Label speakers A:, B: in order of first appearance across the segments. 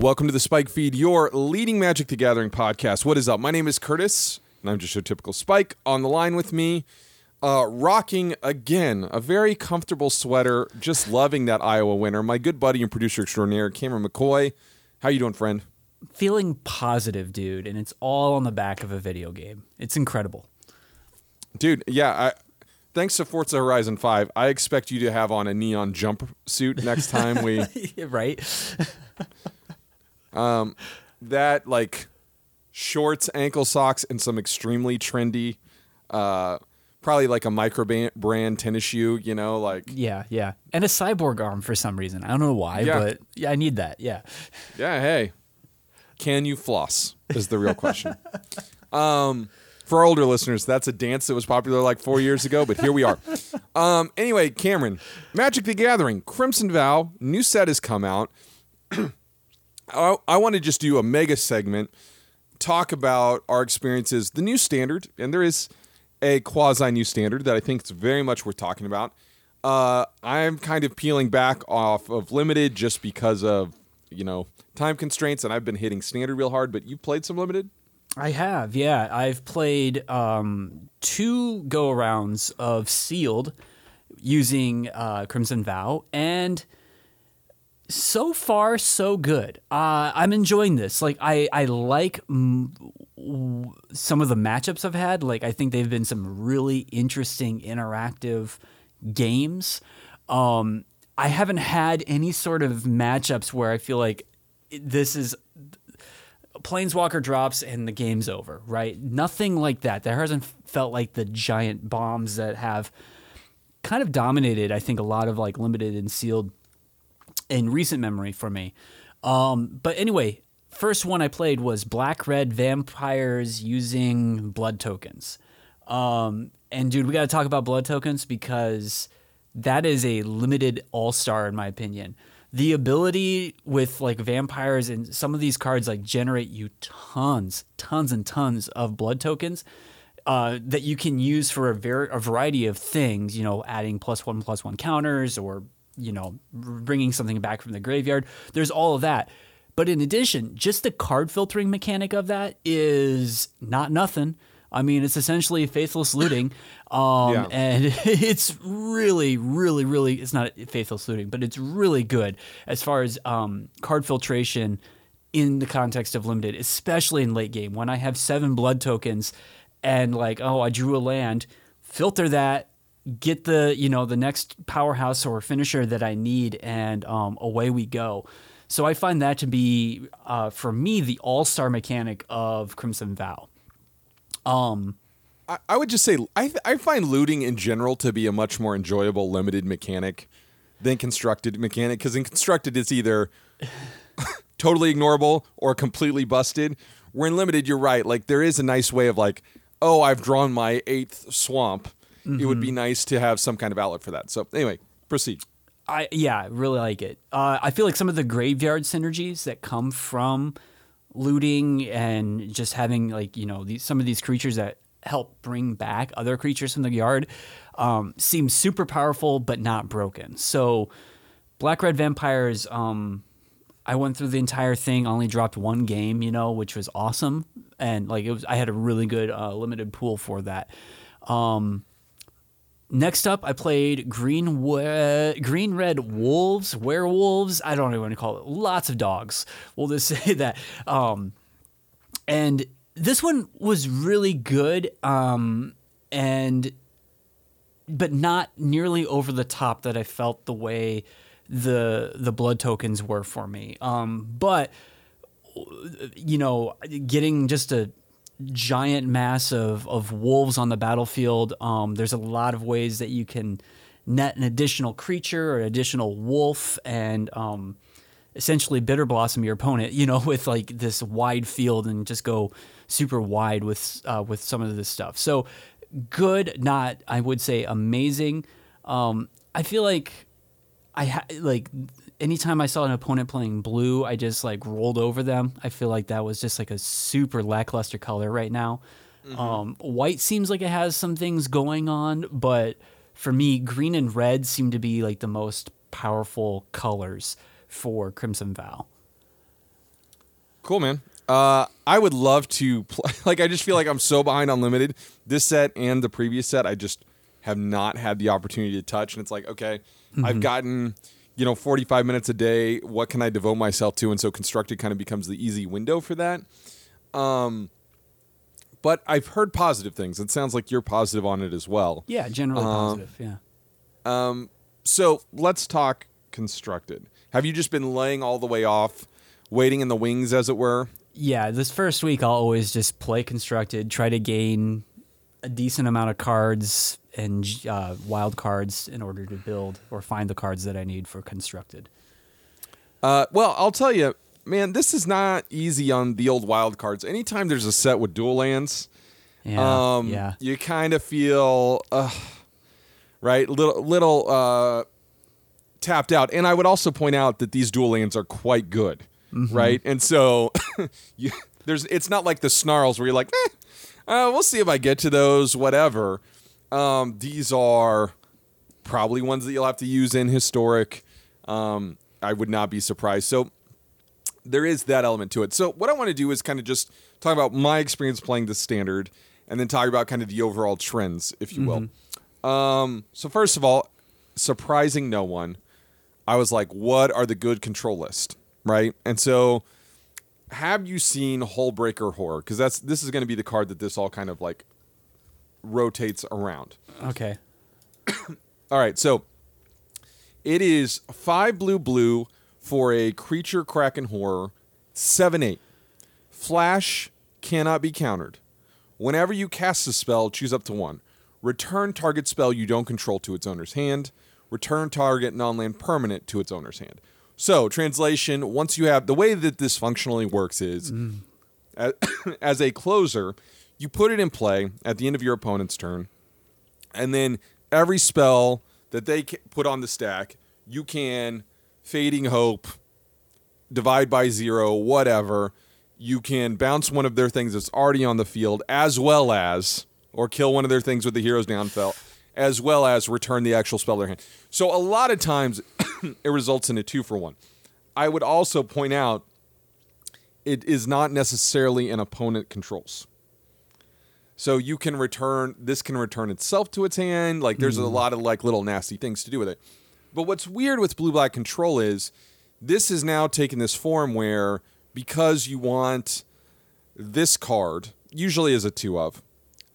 A: Welcome to the Spike Feed, your leading Magic the Gathering podcast. What is up? My name is Curtis, and I'm just your typical Spike. On the line with me, uh, rocking again a very comfortable sweater, just loving that Iowa winner. My good buddy and producer extraordinaire, Cameron McCoy. How you doing, friend?
B: Feeling positive, dude, and it's all on the back of a video game. It's incredible.
A: Dude, yeah, I, thanks to Forza Horizon 5, I expect you to have on a neon jumpsuit next time we
B: right?
A: that like shorts, ankle socks, and some extremely trendy, uh, probably like a micro brand tennis shoe. You know, like
B: Yeah, yeah. And a cyborg arm for some reason. I don't know why,
A: Yeah.
B: but yeah, I need that. Yeah.
A: yeah, hey, can you floss? Is the real question. um, for older listeners, that's a dance that was popular like four years ago, but here we are. Um, anyway, Cameron, Magic the Gathering, Crimson Vow, new set has come out. I, I want to just do a mega segment, talk about our experiences, the new standard, and there is a quasi new standard that I think is very much worth talking about. Uh, I'm kind of peeling back off of limited just because of you know time constraints, and I've been hitting standard real hard. But you played some limited.
B: I have, yeah. I've played um, two go arounds of Sealed using uh, Crimson Vow, and so far, so good. Uh, I'm enjoying this. Like, I, I like mm, w- some of the matchups I've had. Like, I think they've been some really interesting interactive games. Um, I haven't had any sort of matchups where I feel like this is Planeswalker drops and the game's over, right? Nothing like that. There hasn't felt like the giant bombs that have kind of dominated, I think, a lot of like limited and sealed in recent memory for me. Um, but anyway, first one I played was Black Red Vampires using blood tokens. Um, and dude, we got to talk about blood tokens because that is a limited all star in my opinion. The ability with like vampires and some of these cards like generate you tons, tons and tons of blood tokens uh, that you can use for a very a variety of things. You know, adding plus one plus one counters or you know bringing something back from the graveyard. There's all of that. But in addition, just the card filtering mechanic of that is not nothing. I mean, it's essentially faithless looting, um,
A: Yeah.
B: and it's really, really, really. It's not faithless looting, but it's really good as far as um, card filtration in the context of limited, especially in late game when I have seven blood tokens and like, oh, I drew a land, filter that, get the you know the next powerhouse or finisher that I need, and um, away we go. So I find that to be uh, for me the all star mechanic of Crimson Vow. Um,
A: I, I would just say I, I find looting in general to be a much more enjoyable limited mechanic than constructed mechanic because in constructed it's either totally ignorable or completely busted. Where in limited, you're right. Like there is a nice way of like, oh, I've drawn my eighth swamp. It would be nice to have some kind of outlet for that. So anyway, proceed.
B: I yeah, really like it. Uh, I feel like some of the graveyard synergies that come from looting and just having like you know these, some of these creatures that help bring back other creatures from the yard um, seem super powerful but not broken. So Black Red Vampires, um, I went through the entire thing. Only dropped one game, you know, which was awesome, and like it was. I had a really good uh, limited pool for that. Um, Next up, I played Green we- Green Red Wolves, Werewolves. I don't know what to call it. Lots of dogs. We'll just say that. Um, and this one was really good, um, and but not nearly over the top that I felt the way the the blood tokens were for me. Um, but you know, getting just a giant mass of, of wolves on the battlefield. Um, there's a lot of ways that you can net an additional creature or additional wolf and um, essentially bitter blossom your opponent, you know, with like this wide field and just go super wide with uh, with some of this stuff. So good, not I would say amazing. Um, I feel like I ha- like anytime I saw an opponent playing blue, I just like rolled over them. I feel like that was just like a super lackluster color right now. Um, white seems like it has some things going on, but for me, green and red seem to be like the most powerful colors for Crimson Vow.
A: Cool, man. Uh, I would love to play. Like, I just feel like I'm so behind on limited. This set and the previous set, I just have not had the opportunity to touch. And it's like, okay, I've gotten, you know, 45 minutes a day. What can I devote myself to? And so constructed kind of becomes the easy window for that. Um, but I've heard positive things. It sounds like you're positive on it as well.
B: Yeah, generally
A: Uh,
B: positive. Yeah.
A: Um, so let's talk constructed. Have you just been laying all the way off, waiting in the wings, as it were?
B: Yeah, this first week I'll always just play constructed, try to gain a decent amount of cards and uh, wild cards in order to build or find the cards that I need for constructed.
A: Uh, well, I'll tell you, man, this is not easy on the old wild cards. Anytime there's a set with dual lands,
B: Yeah,
A: um,
B: yeah,
A: you kind of feel, uh, right, little little uh, tapped out. And I would also point out that these dual lands are quite good,
B: Mm-hmm.
A: right? And so, you, there's it's not like the snarls where you're like, eh, uh, we'll see if I get to those, whatever. Um, these are probably ones that you'll have to use in historic. Um, I would not be surprised. So there is that element to it. So what I want to do is kind of just talk about my experience playing the standard, and then talk about kind of the overall trends, if you will. Um, so first of all, surprising no one, I was like, what are the good control list, right? And so have you seen Hullbreaker Horror? Because that's this is going to be the card that this all kind of like rotates around.
B: okay.
A: All right, so it is five blue blue for a creature kraken horror, seven eight. Flash cannot be countered. Whenever you cast a spell, choose up to one. Return target spell you don't control to its owner's hand. Return target non-land permanent to its owner's hand. So, translation: Once you have the way that this functionally works is, mm. as, as a closer, you put it in play at the end of your opponent's turn and then every spell that they put on the stack, you can fading hope, divide by zero, whatever. You can bounce one of their things that's already on the field, as well as, or kill one of their things with the Hero's Downfall, as well as return the actual spell to their hand. So a lot of times, it results in a two for one. I would also point out, it is not necessarily an opponent controls. So you can return this can return itself to its hand. Like there's a lot of like little nasty things to do with it. But what's weird with blue black control is this is now taken this form where because you want this card, usually as a two of,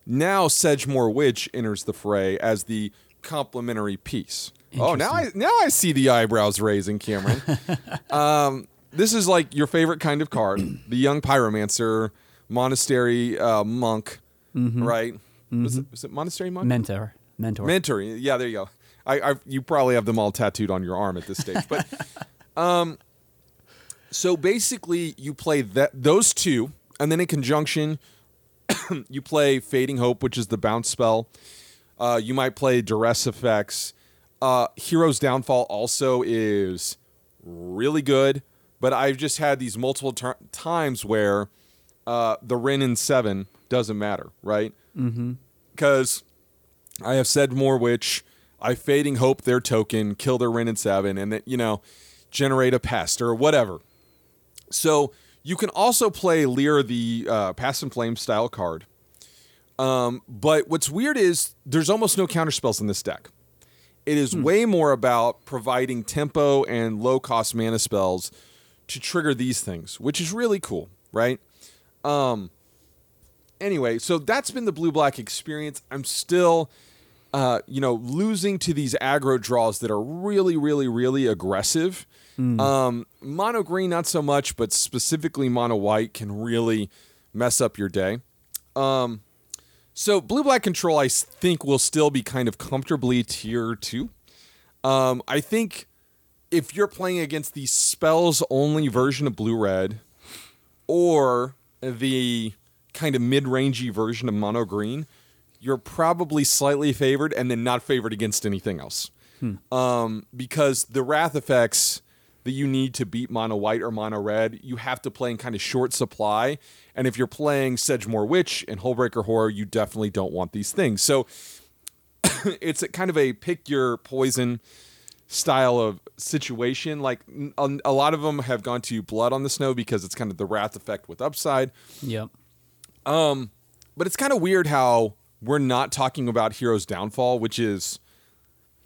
A: now Sedgemoor Witch enters the fray as the complementary piece. Oh, now I now I see the eyebrows raising, Cameron. um, this is like your favorite kind of card, the young pyromancer, monastery uh, monk, right? Was, it, was it monastery monk?
B: Mentor, mentor.
A: Mentor. Yeah, there you go. I, I you probably have them all tattooed on your arm at this stage, but um, so basically you play that those two, and then in conjunction, you play Fading Hope, which is the bounce spell. Uh, you might play Duress effects. Uh, Hero's Downfall also is really good, but I've just had these multiple ter- times where uh, the Wrenn and Seven doesn't matter, right? Mm-hmm. Because I have Sedgemoor Witch I fading hope their token, kill their Wrenn and Seven, and that you know, generate a pest or whatever. So you can also play Lier the uh, Past in Flame style card. Um, but what's weird is there's almost no counter spells in this deck. It is way more about providing tempo and low cost mana spells to trigger these things, which is really cool, right? Um, anyway, so that's been the blue black experience. I'm still, uh, you know, losing to these aggro draws that are really, really, really aggressive. Um, mono green, not so much, but specifically mono white can really mess up your day. Um, so blue black control, I think, will still be kind of comfortably tier two. Um, I think if you're playing against the spells only version of blue red, or the kind of mid rangey version of mono green, you're probably slightly favored and then not favored against anything else. Um, because the wrath effects that you need to beat mono white or mono red, you have to play in kind of short supply. And if you're playing Sedgemoor Witch and Hullbreaker Horror, you definitely don't want these things. So it's a kind of a pick your poison style of situation. Like a, lot of them have gone to blood on the snow because it's kind of the wrath effect with upside.
B: Yep.
A: But it's kind of weird how we're not talking about Hero's Downfall, which is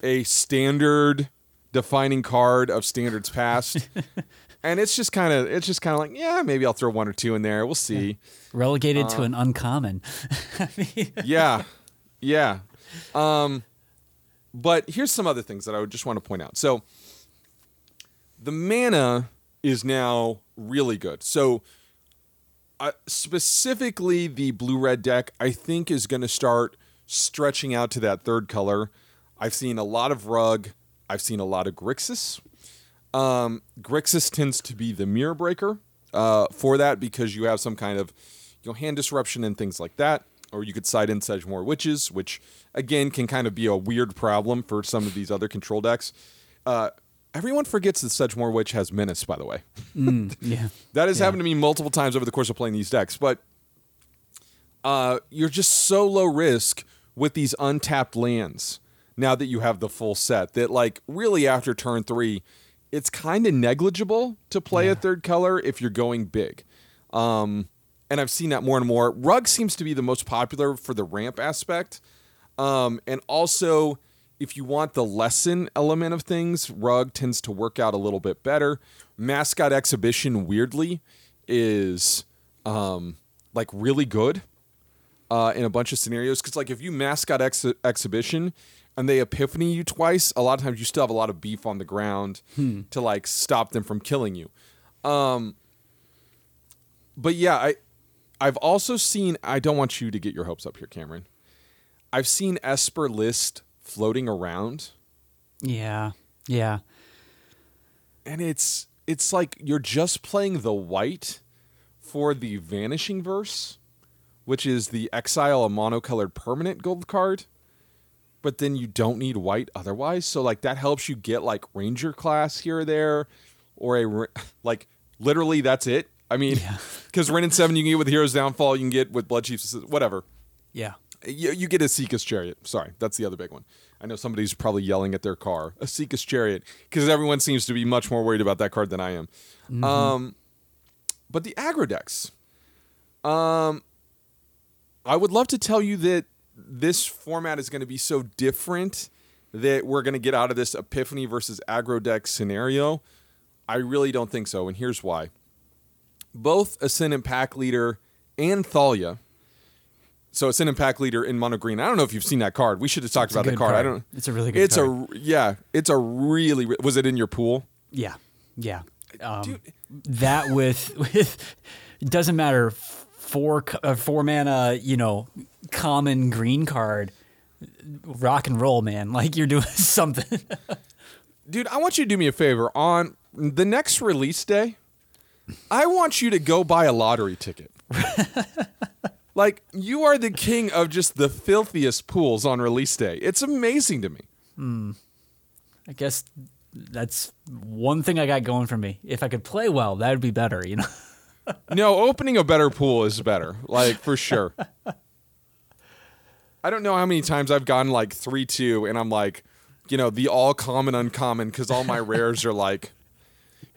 A: a standard defining card of standards past. and it's just kind of it's just kind of like, yeah, maybe I'll throw one or two in there. We'll see.
B: Relegated
A: Uh,
B: to an uncommon.
A: yeah. Yeah. Um but here's some other things that I would just want to point out. So the mana is now really good. So uh, specifically the blue red deck I think is going to start stretching out to that third color. I've seen a lot of rug, I've seen a lot of Grixis. Um, Grixis tends to be the mirror breaker uh, for that because you have some kind of you know hand disruption and things like that. Or you could side in Sedgemoor Witches, which again can kind of be a weird problem for some of these other control decks. Uh, everyone forgets that Sedgemoor Witch has Menace, by the way.
B: yeah.
A: That has happened to me multiple times over the course of playing these decks, but uh, you're just so low risk with these untapped lands now that you have the full set that, like, really after turn three, it's kind of negligible to play a third color if you're going big. Um, and I've seen that more and more. Rug seems to be the most popular for the ramp aspect. Um, and also, if you want the lesson element of things, Rug tends to work out a little bit better. Mascot Exhibition, weirdly, is um, like really good uh, in a bunch of scenarios. Because, like, if you Mascot ex- Exhibition and they Epiphany you twice, a lot of times you still have a lot of beef on the ground to, like, stop them from killing you. Um, but yeah, I. I've also seen. I don't want you to get your hopes up here, Cameron. I've seen Esper list floating around,
B: Yeah. Yeah.
A: and it's it's like you're just playing the white for the Vanishing Verse, which is the exile a monocolored permanent gold card, but then you don't need white otherwise. So like that helps you get like Ranger class here or there, or a like literally that's it. I mean,
B: Yeah.
A: because Wrenn and Seven you can get with Heroes Downfall, you can get with Blood Chiefs, whatever.
B: Yeah.
A: You, you get Esika's Chariot. Sorry, that's the other big one. I know somebody's probably yelling at their car. Esika's Chariot, because everyone seems to be much more worried about that card than I am. Um, but the aggro decks, um, I would love to tell you that this format is going to be so different that we're going to get out of this Epiphany versus aggro deck scenario. I really don't think so, and here's why. Both Ascendant Pack Leader and Thalia so Ascendant Pack Leader in mono green. I don't know if you've seen that card. We should have talked
B: It's
A: about that
B: good
A: card. I don't.
B: It's a really good card.
A: It's
B: card.
A: a yeah. It's a really. Was it in your pool?
B: Yeah. Yeah. Um,
A: Dude.
B: that with with doesn't matter four uh, four mana, you know, common green card. Rock and roll, man. Like you're doing something.
A: Dude, I want you to do me a favor. On the next release day, I want you to go buy a lottery ticket. like you are the king of just the filthiest pools on release day. It's amazing to me. Hmm.
B: I guess that's one thing I got going for me. If I could play well, that would be better, you know.
A: No, opening a better pool is better. Like for sure. I don't know how many times I've gotten like three two, and I'm like, you know, the all common uncommon because all my rares are like,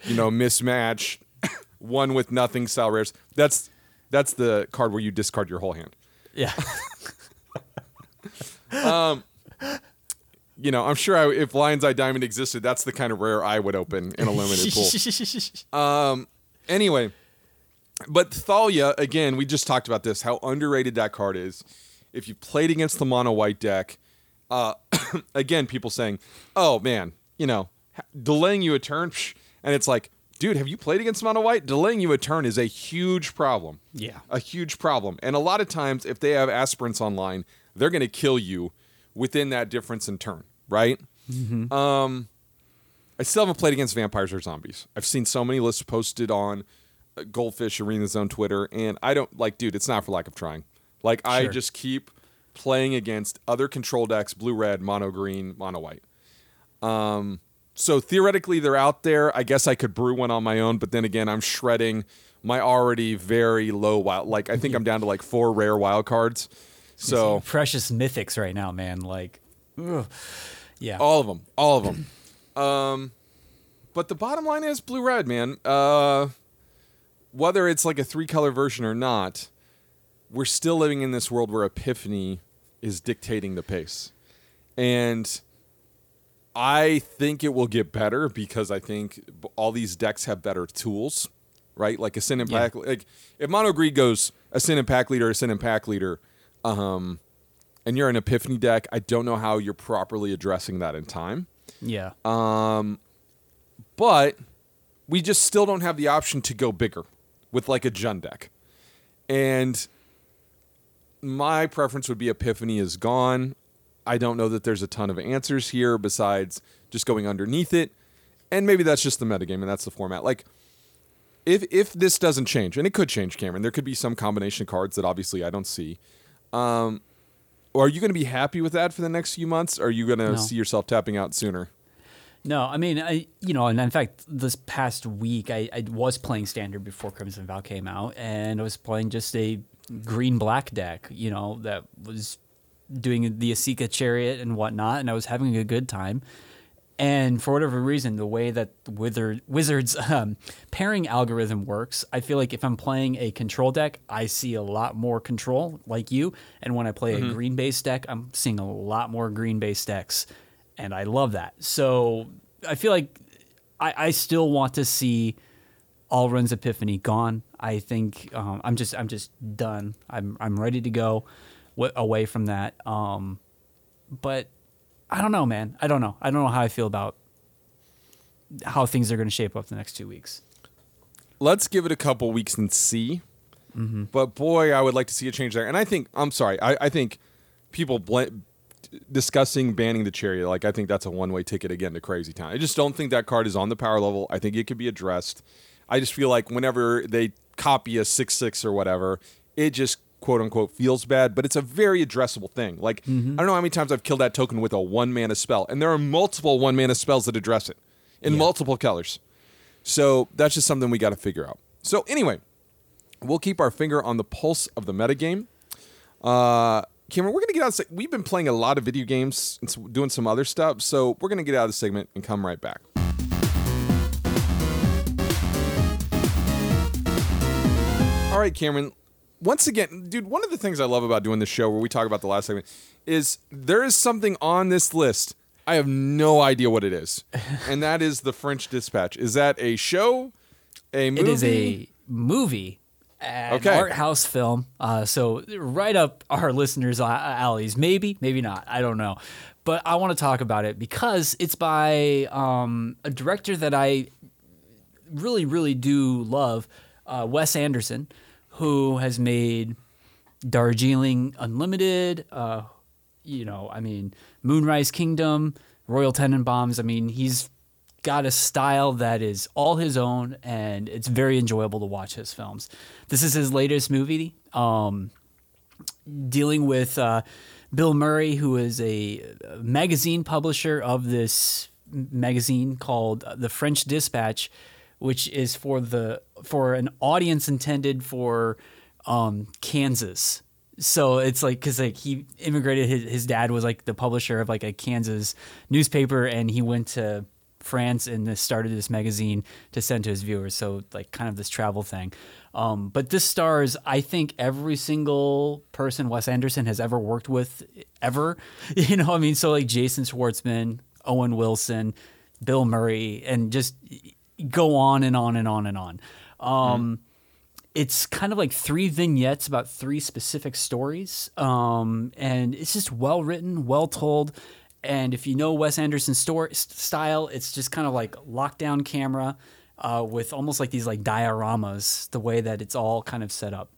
A: you know, mismatch, one with nothing style rares. That's that's the card where you discard your whole hand.
B: Yeah.
A: You know, I'm sure I, if Lion's Eye Diamond existed, that's the kind of rare I would open in a limited pool. um, Anyway, but Thalia, again, we just talked about this, how underrated that card is. If you played against the mono white deck, uh, again, people saying, oh man, you know, delaying you a turn, and it's like, dude, have you played against mono white? Delaying you a turn is a huge problem.
B: Yeah.
A: A huge problem. And a lot of times, if they have aspirants online, they're going to kill you within that difference in turn, right? Um, I still haven't played against vampires or zombies. I've seen so many lists posted on uh, Goldfish Arena Zone Twitter, and I don't like, dude. It's not for lack of trying. Like I just keep playing against other control decks: blue, red, mono, green, mono, white. Um, so theoretically, they're out there. I guess I could brew one on my own, but then again, I'm shredding my already very low wild. Like I think I'm down to like four rare wild cards. So
B: precious mythics right now, man. Like, ugh. yeah.
A: all of them, all of them. Um, but the bottom line is blue red, man. Uh, whether it's like a three color version or not, we're still living in this world where Epiphany is dictating the pace, and I think it will get better because I think all these decks have better tools, right? Like a sin and
B: Yeah.
A: pack. Like if Mono Green goes Ascendant pack leader, Ascendant pack leader, um, and you're an Epiphany deck, I don't know how you're properly addressing that in time.
B: Yeah.
A: Um, but we just still don't have the option to go bigger with like a Jund deck. And my preference would be Epiphany is gone. I don't know that there's a ton of answers here besides just going underneath it. And maybe that's just the metagame and that's the format. Like if if this doesn't change, and it could change, Cameron, there could be some combination of cards that obviously I don't see. Um or are you going to be happy with that for the next few months? Or are you going to
B: No.
A: see yourself tapping out sooner?
B: No, I mean, I you know, and in fact, this past week I, I was playing standard before Crimson Vow came out, and I was playing just a green black deck, you know, that was doing the Esika Chariot and whatnot, and I was having a good time. And for whatever reason, the way that Wizard, Wizards um, pairing algorithm works, I feel like if I'm playing a control deck, I see a lot more control, like you. And when I play a green based deck, I'm seeing a lot more green based decks. And I love that. So I feel like I, I still want to see Alrund's Epiphany gone. I think um, I'm just I'm just done. I'm I'm ready to go w- away from that. Um, but I don't know, man. I don't know. I don't know how I feel about how things are going to shape up the next two weeks.
A: let's give it a couple weeks and see. But boy, I would like to see a change there. And I think I'm sorry. I, I think people bl- discussing banning the chariot, like I think that's a one way ticket again to crazy town. I just don't think that card is on the power level. I think it could be addressed. I just feel like whenever they copy a six six or whatever, it just quote unquote feels bad. But it's a very addressable thing. Like I don't know how many times I've killed that token with a one mana spell, and there are multiple one mana spells that address it in
B: Yeah.
A: multiple colors. So that's just something we got to figure out. So anyway, we'll keep our finger on the pulse of the metagame. Uh, Cameron, we're gonna get out. Of, se- we've been playing a lot of video games and doing some other stuff, so we're gonna get out of the segment and come right back. All right, Cameron. Once again, dude, one of the things I love about doing this show, where we talk about the last segment, is there is something on this list. I have no idea what it is, and that is the French Dispatch. Is that a show? A movie?
B: It is a movie, an
A: Okay.
B: art house film. Uh, so right up our listeners' alleys. Maybe, maybe not. I don't know. But I want to talk about it because it's by um, a director that I really, really do love, uh, Wes Anderson, who has made Darjeeling Unlimited. Uh, you know, I mean, Moonrise Kingdom, Royal Tenenbaums. I mean, he's got a style that is all his own, and it's very enjoyable to watch his films. This is his latest movie, um, dealing with uh, Bill Murray, who is a magazine publisher of this magazine called The French Dispatch, which is for the for an audience intended for um, Kansas. So it's like because like he immigrated, his, his dad was like the publisher of like a Kansas newspaper, and he went to France and this started this magazine to send to his viewers. So like kind of this travel thing. Um, but this stars, I think, every single person Wes Anderson has ever worked with, ever. You know, I mean, so like Jason Schwartzman, Owen Wilson, Bill Murray, and just go on and on and on and on. Um, It's kind of like three vignettes about three specific stories, um, and it's just well written, well told. And if you know Wes Anderson's story style, it's just kind of like lockdown camera uh, with almost like these like dioramas, the way that it's all kind of set up.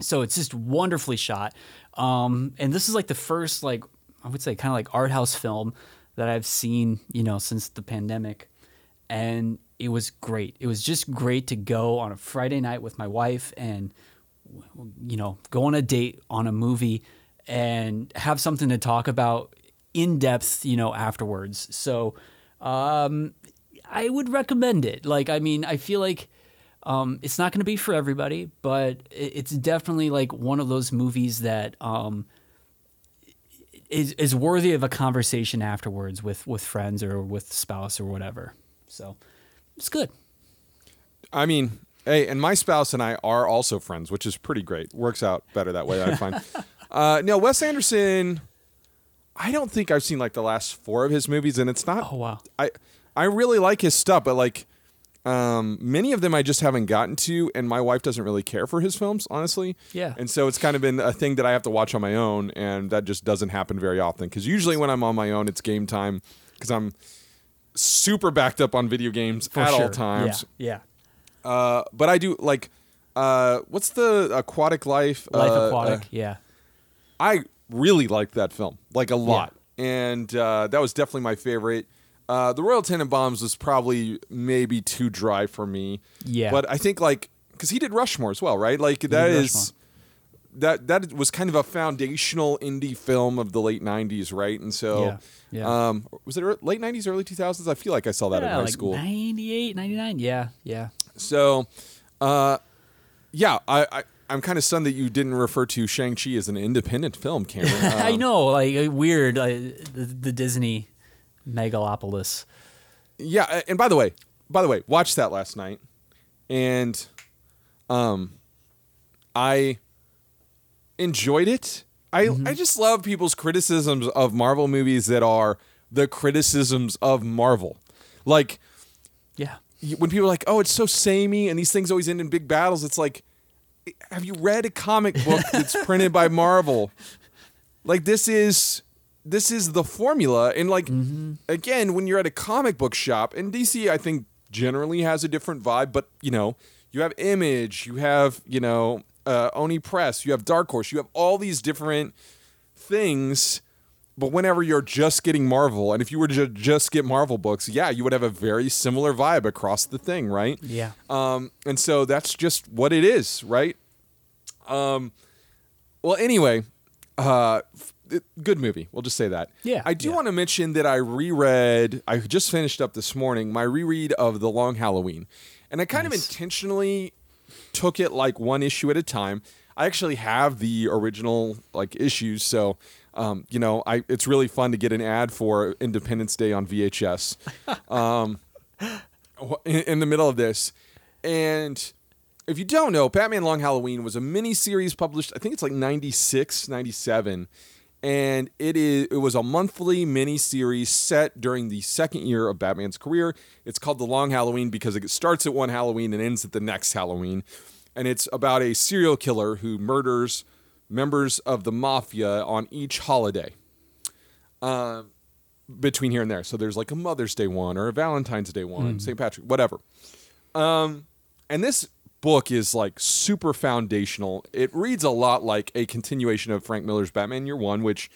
B: So it's just wonderfully shot. Um, and this is like the first like I would say kind of like art house film that I've seen, you know, since the pandemic. And it was great. It was just great to go on a Friday night with my wife and you know, go on a date on a movie and have something to talk about in depth, you know, afterwards. So um I would recommend it. Like I mean, I feel like um, it's not going to be for everybody, but it's definitely like one of those movies that um, is is worthy of a conversation afterwards with with friends or with spouse or whatever. So it's good.
A: I mean, hey, and my spouse and I are also friends, which is pretty great. Works out better that way, I find. uh, no, Wes Anderson. I don't think I've seen like the last four of his movies, and it's not.
B: Oh wow.
A: I I really like his stuff, but like um, many of them I just haven't gotten to, and my wife doesn't really care for his films, honestly.
B: Yeah.
A: And so it's kind of been a thing that I have to watch on my own, and that just doesn't happen very often. Because usually when I'm on my own, it's game time, because I'm super backed up on video games
B: For
A: at all times.
B: Yeah.
A: Uh, but I do like, uh, what's the Aquatic Life?
B: yeah. Life
A: Uh,
B: Aquatic.
A: uh,
B: yeah.
A: I really liked that film, like a lot, and uh, that was definitely my favorite. Uh, the Royal Tenenbaums was probably maybe too dry for me.
B: Yeah.
A: but I think like because he did Rushmore as well, right? Like that
B: Rushmore.
A: That that was kind of a foundational indie film of the late '90s, right? And so,
B: Yeah, yeah.
A: Um, was it late '90s, early 2000s? I feel like I saw that in high
B: like
A: school.
B: 98, 99. Yeah. Yeah.
A: So, uh, yeah, I, I I'm kind of stunned that you didn't refer to Shang Chi as an independent film, Cameron.
B: I
A: Um,
B: know, like uh, weird, uh, the, the Disney megalopolis.
A: Yeah, and by the way, by the way, watched that last night, and um, I enjoyed it. I
B: Mm-hmm.
A: I just love people's criticisms of Marvel movies that are the criticisms of Marvel, like
B: Yeah.
A: when people are like, "Oh, it's so samey," and these things always end in big battles. It's like, have you read a comic book that's printed by Marvel? Like this is this is the formula, and like again, when you're at a comic book shop, and DC, I think generally has a different vibe, but you know, you have Image, you have you know uh, Oni Press, you have Dark Horse, you have all these different things. But whenever you're just getting Marvel, and if you were to just get Marvel books, yeah, you would have a very similar vibe across the thing, right?
B: Yeah.
A: Um, and so that's just what it is, right? Um, well, anyway, uh, it- good movie. We'll just say that.
B: Yeah,
A: I do
B: yeah.
A: want to mention that I reread. I just finished up this morning my reread of The Long Halloween, and I kind of intentionally took it like one issue at a time. I actually have the original like issues, so um, you know, I it's really fun to get an ad for Independence Day on VHS. um, in, in the middle of this, and if you don't know, Batman Long Halloween was a mini series published, I think it's like 96, 97. And it is it was a monthly mini series set during the second year of Batman's career. It's called The Long Halloween because it starts at one Halloween and ends at the next Halloween. And it's about a serial killer who murders members of the mafia on each holiday Um between here and there. So there's like a Mother's Day one or a Valentine's Day one, St. Patrick, whatever. Um, and this book is like super foundational. It reads a lot like a continuation of Frank Miller's Batman Year One, which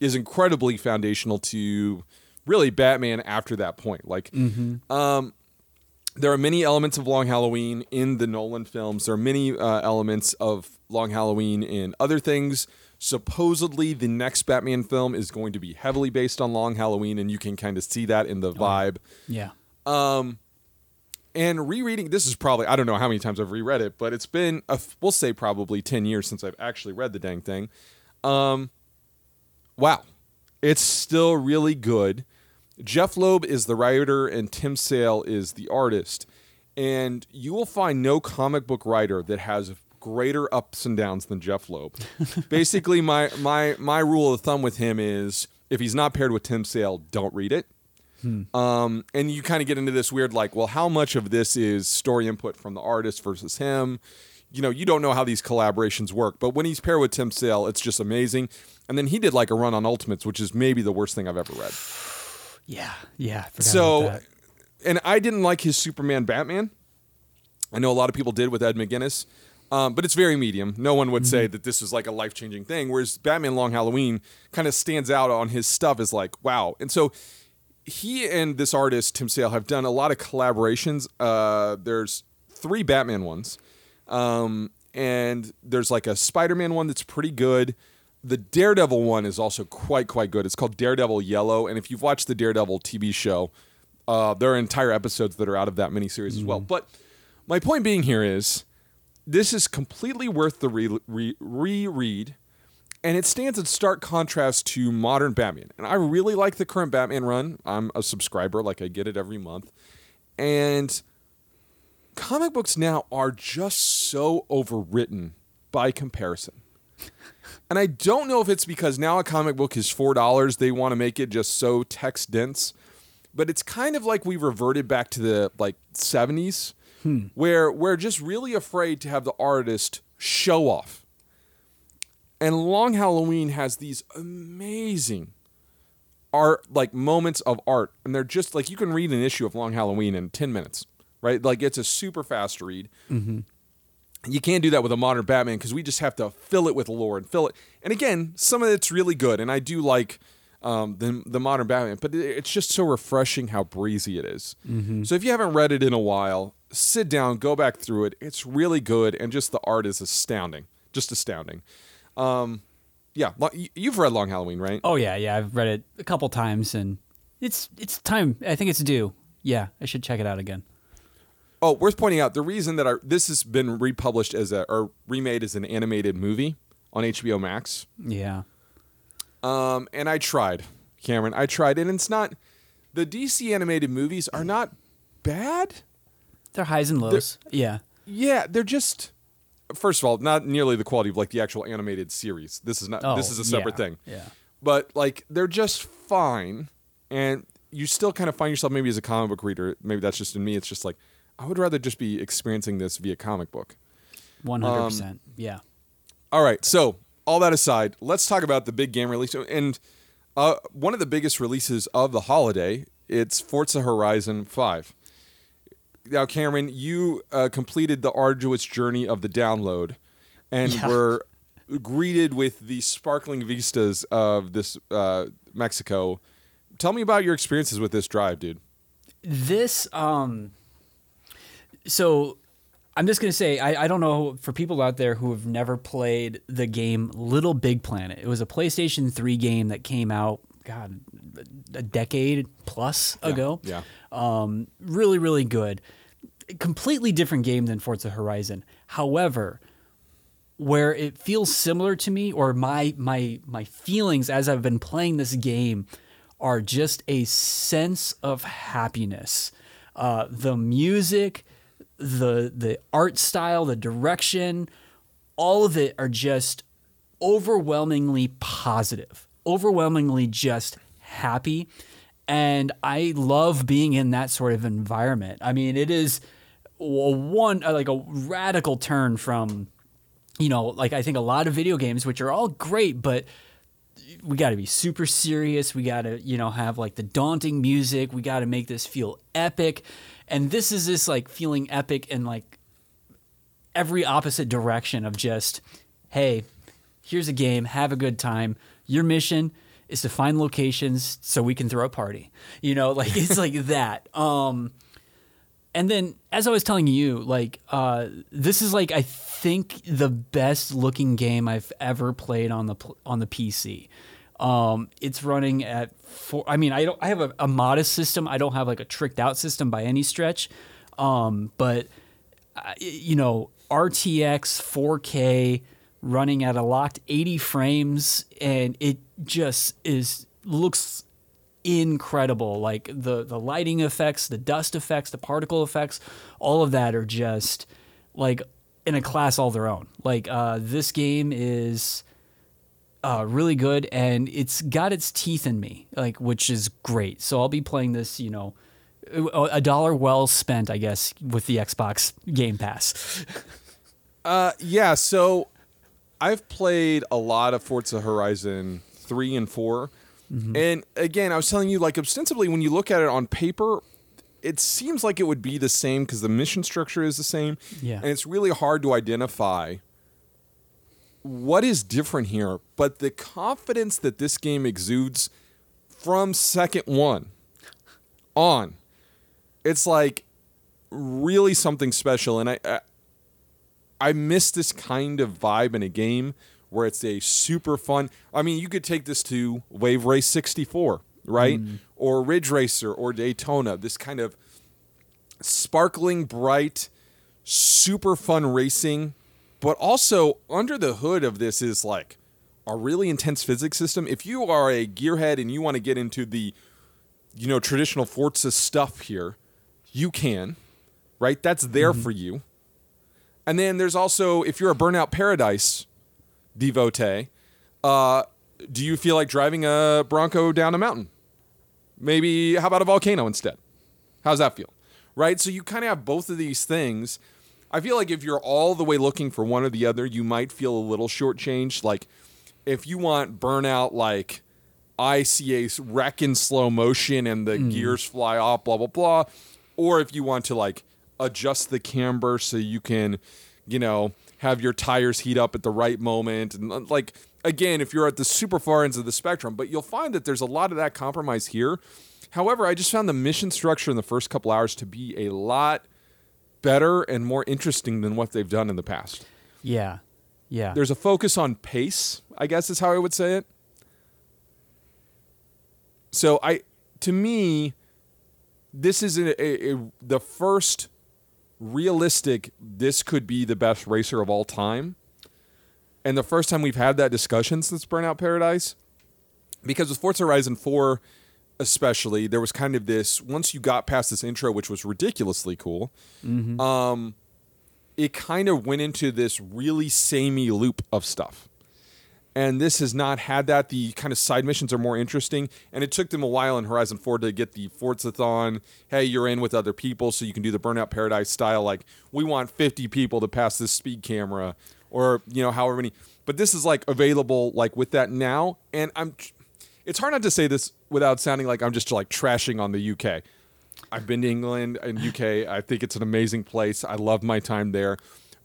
A: is incredibly foundational to really Batman after that point. Like, um, there are many elements of Long Halloween in the Nolan films. There are many uh, elements of Long Halloween in other things. Supposedly, the next Batman film is going to be heavily based on Long Halloween, and you can kind of see that in the vibe.
B: Yeah.
A: And rereading this is probably I don't know how many times I've reread it, but it's been a, we'll say probably ten years since I've actually read the dang thing. Um, wow, it's still really good. Jeff Loeb is the writer and Tim Sale is the artist, and you will find no comic book writer that has greater ups and downs than Jeff Loeb. Basically, my my my rule of thumb with him is if he's not paired with Tim Sale, don't read it. Um, and you kind of get into this weird, like, well, how much of this is story input from the artist versus him? You know, you don't know how these collaborations work, but when he's paired with Tim Sale, it's just amazing. And then he did like a run on Ultimates, which is maybe the worst thing I've ever read.
B: Yeah. Yeah.
A: So, and I didn't like his Superman Batman. I know a lot of people did with Ed McGuinness, um, but it's very medium. No one would say that this was like a life changing thing. Whereas Batman Long Halloween kind of stands out on his stuff as like, wow. And so he and this artist, Tim Sale, have done a lot of collaborations. Uh, there's three Batman ones. Um, and there's like a Spider-Man one that's pretty good. The Daredevil one is also quite quite good. It's called Daredevil Yellow, and if you've watched the Daredevil TV show, uh, there are entire episodes that are out of that miniseries as well. But my point being here is, this is completely worth the re- re- reread. And it stands in stark contrast to modern Batman. And I really like the current Batman run. I'm a subscriber, like I get it every month. And comic books now are just so overwritten by comparison. And I don't know if it's because now a comic book is $4, they want to make it just so text dense. But it's kind of like we reverted back to the like 70s hmm. where we're just really afraid to have the artist show off. And Long Halloween has these amazing art like moments of art and they're just like you can read an issue of Long Halloween in 10 minutes, right? Like it's a super fast read. You can't do that with a modern Batman because we just have to fill it with lore and fill it. And again, some of it's really good, and I do like um, the the modern Batman, but it's just so refreshing how breezy it is. So if you haven't read it in a while, sit down, go back through it. It's really good, and just the art is astounding, just astounding. Um, yeah, you've read Long Halloween, right?
B: Oh yeah, yeah. I've read it a couple times, and it's it's time. I think it's due. Yeah, I should check it out again.
A: Oh, worth pointing out the reason that our, this has been republished as a or remade as an animated movie on HBO Max.
B: Yeah.
A: Um, and I tried, Cameron. I tried, and it's not. The DC animated movies are not bad.
B: They're highs and lows. yeah.
A: Yeah, they're just. First of all, not nearly the quality of like the actual animated series. This is not.
B: Oh,
A: this is a separate
B: yeah,
A: thing.
B: Yeah.
A: But like, they're just fine, and you still kind of find yourself maybe as a comic book reader. Maybe that's just in me. It's just like I would rather just be experiencing this via comic book.
B: One hundred percent. Yeah.
A: All right. So all that aside, let's talk about the big game release. And uh, one of the biggest releases of the holiday, it's Forza Horizon Five. Now, Cameron, you uh, completed the arduous journey of the download, and
B: Yeah.
A: were greeted with the sparkling vistas of this uh, Mexico. Tell me about your experiences with this drive, dude.
B: This um so I'm just gonna say I, I don't know for people out there who have never played the game Little Big Planet. It was a PlayStation 3 game that came out, God, a decade plus ago.
A: Yeah.
B: Um, really, really good. Completely different game than Forza Horizon. However, where it feels similar to me or my my my feelings as I've been playing this game are just a sense of happiness. Uh, the music, the the art style, the direction, all of it are just overwhelmingly positive, overwhelmingly just happy. And I love being in that sort of environment. I mean, it is one uh, like a radical turn from you know, like I think a lot of video games, which are all great, but we got to be super serious. We got to, you know, have like the daunting music. We got to make this feel epic. And this is this like feeling epic in like every opposite direction of just, hey, here's a game, have a good time. Your mission is to find locations so we can throw a party. You know, like it's like that. Um, and then as I was telling you, like uh, this is like I think the best looking game I've ever played on the on the PC. Um, it's running at four. I mean, I don't. I have a, a modest system. I don't have like a tricked out system by any stretch. Um, but uh, you know, RTX 4K running at a locked 80 frames, and it just is looks incredible. Like the the lighting effects, the dust effects, the particle effects, all of that are just like in a class all their own. Like uh, this game is uh, really good, and it's got its teeth in me, like which is great. So I'll be playing this, you know, a dollar well spent, I guess, with the Xbox Game Pass.
A: Uh, yeah. So I've played a lot of Forza Horizon three and 4 and again, I was telling you, like ostensibly, when you look at it on paper, it seems like it would be the same because the mission structure is the same.
B: Yeah.
A: and it's really hard to identify what is different here. But the confidence that this game exudes from second one on, it's like really something special. And I, I I miss this kind of vibe in a game where it's a super fun. I mean, you could take this to Wave Race 64, right? Mm. Or Ridge Racer or Daytona. This kind of sparkling, bright, super fun racing. But also, under the hood of this is like a really intense physics system. If you are a gearhead and you want to get into the you know traditional Forza stuff here, you can, right? That's there mm-hmm. for you. And then there's also if you're a Burnout Paradise devotee, uh, do you feel like driving a Bronco down a mountain? Maybe how about a volcano instead? How's that feel? Right? So you kind of have both of these things. I feel like if you're all the way looking for one or the other, you might feel a little shortchanged. Like if you want burnout, like I see a wreck in slow motion and the gears fly off, blah, blah, blah. Or if you want to like adjust the camber so you can, you know, have your tires heat up at the right moment. And uh, like, again, if you're at the super far ends of the spectrum, but you'll find that there's a lot of that compromise here. However, I just found the mission structure in the first couple hours to be a lot better and more interesting than what they've done in the past.
B: Yeah. Yeah.
A: There's a focus on pace, I guess is how I would say it. So I to me this is a, a, a- the first realistic this could be the best racer of all time. And the first time we've had that discussion since Burnout Paradise because with Forza Horizon 4 especially there was kind of this once you got past this intro which was ridiculously cool um it kind of went into this really samey loop of stuff and this has not had that the kind of side missions are more interesting and it took them a while in horizon 4 to get the forzathon hey you're in with other people so you can do the burnout paradise style like we want 50 people to pass this speed camera or you know however many but this is like available like with that now and i'm it's hard not to say this without sounding like i'm just like trashing on the uk I've been to England and UK. I think it's an amazing place. I love my time there.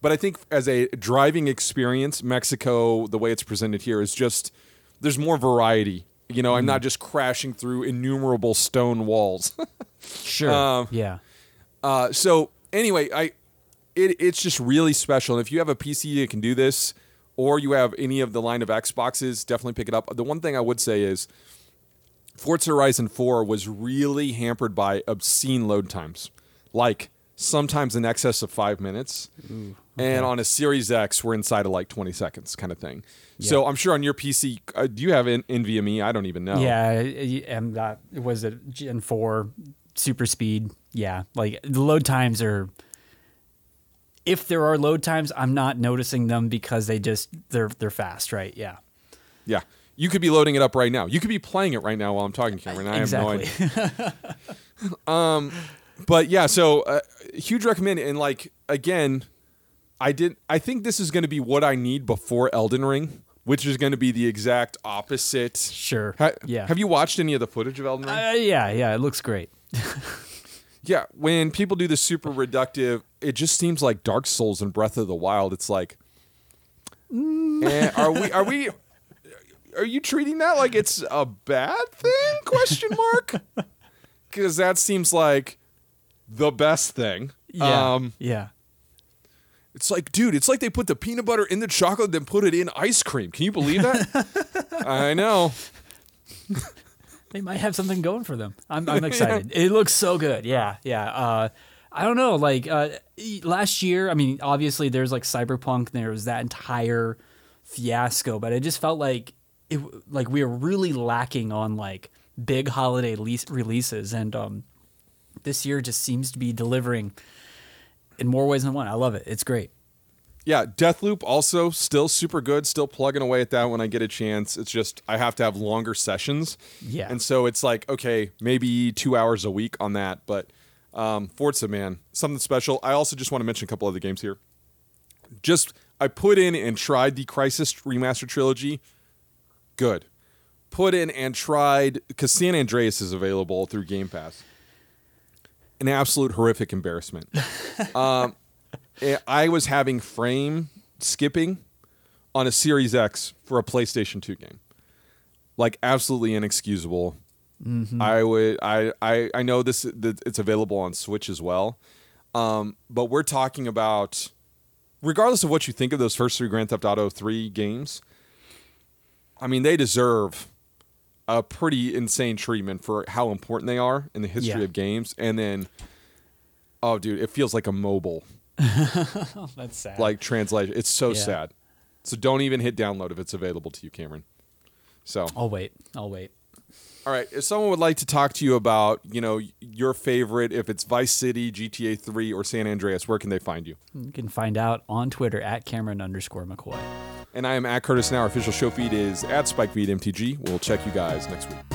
A: But I think as a driving experience, Mexico, the way it's presented here is just there's more variety. You know, I'm not just crashing through innumerable stone walls.
B: sure.
A: um,
B: yeah.
A: Uh, so anyway, I it, it's just really special. And if you have a PC that can do this, or you have any of the line of Xboxes, definitely pick it up. The one thing I would say is Forza Horizon 4 was really hampered by obscene load times, like sometimes in excess of five minutes. And on a Series X, we're inside of like 20 seconds, kind of thing. So I'm sure on your PC, uh, do you have N- NVMe? I don't even know.
B: Yeah, and that was it. Gen four super speed. Yeah, like the load times are. If there are load times, I'm not noticing them because they just they're they're fast, right? Yeah,
A: Yeah. You could be loading it up right now. You could be playing it right now while I'm talking, to Cameron. I
B: exactly.
A: have no idea. but yeah, so uh, huge recommend. And like again, I did. I think this is going to be what I need before Elden Ring, which is going to be the exact opposite.
B: sure.
A: Ha-
B: yeah.
A: Have you watched any of the footage of Elden Ring?
B: Uh, yeah, yeah. It looks great.
A: yeah. When people do the super reductive, it just seems like Dark Souls and Breath of the Wild. It's like, eh, are we? Are we? Are you treating that like it's a bad thing? Question mark. Because that seems like the best thing.
B: Yeah,
A: Um,
B: yeah.
A: It's like, dude, it's like they put the peanut butter in the chocolate, then put it in ice cream. Can you believe that? I know.
B: They might have something going for them. I'm, I'm excited. It looks so good. Yeah, yeah. Uh, I don't know. Like uh, last year, I mean, obviously there's like Cyberpunk. There was that entire fiasco, but it just felt like it like we were really lacking on like big holiday lease- releases, and um, this year just seems to be delivering in more ways than one. I love it. It's great.
A: Yeah, Deathloop also still super good. Still plugging away at that when I get a chance. It's just I have to have longer sessions.
B: Yeah.
A: And so it's like okay, maybe two hours a week on that. But um, Forza, man, something special. I also just want to mention a couple other games here. Just I put in and tried the Crysis Remaster trilogy. Good. Put in and tried because San Andreas is available through Game Pass. An absolute horrific embarrassment. um, eh, I was having frame skipping on a Series X for a PlayStation 2 game. Like absolutely inexcusable. I would I, I I know this that it's available on Switch as well. Um, but we're talking about regardless of what you think of those first three Grand Theft Auto 3 games, I mean they deserve a pretty insane treatment for how important they are in the history
B: Yeah.
A: of games. And then oh dude, it feels like a mobile
B: That's sad.
A: like translation. It's so
B: Yeah.
A: sad. So don't even hit download if it's available to you, Cameron. So,
B: I'll wait. I'll wait.
A: all right. If someone would like to talk to you about, you know, your favorite, if it's Vice City, GTA 3, or San Andreas, where can they find you?
B: You can find out on Twitter at Cameron underscore McCoy.
A: And I am at Curtis Now. Our official show feed is at SpikeFeedMTG. We'll check you guys next week.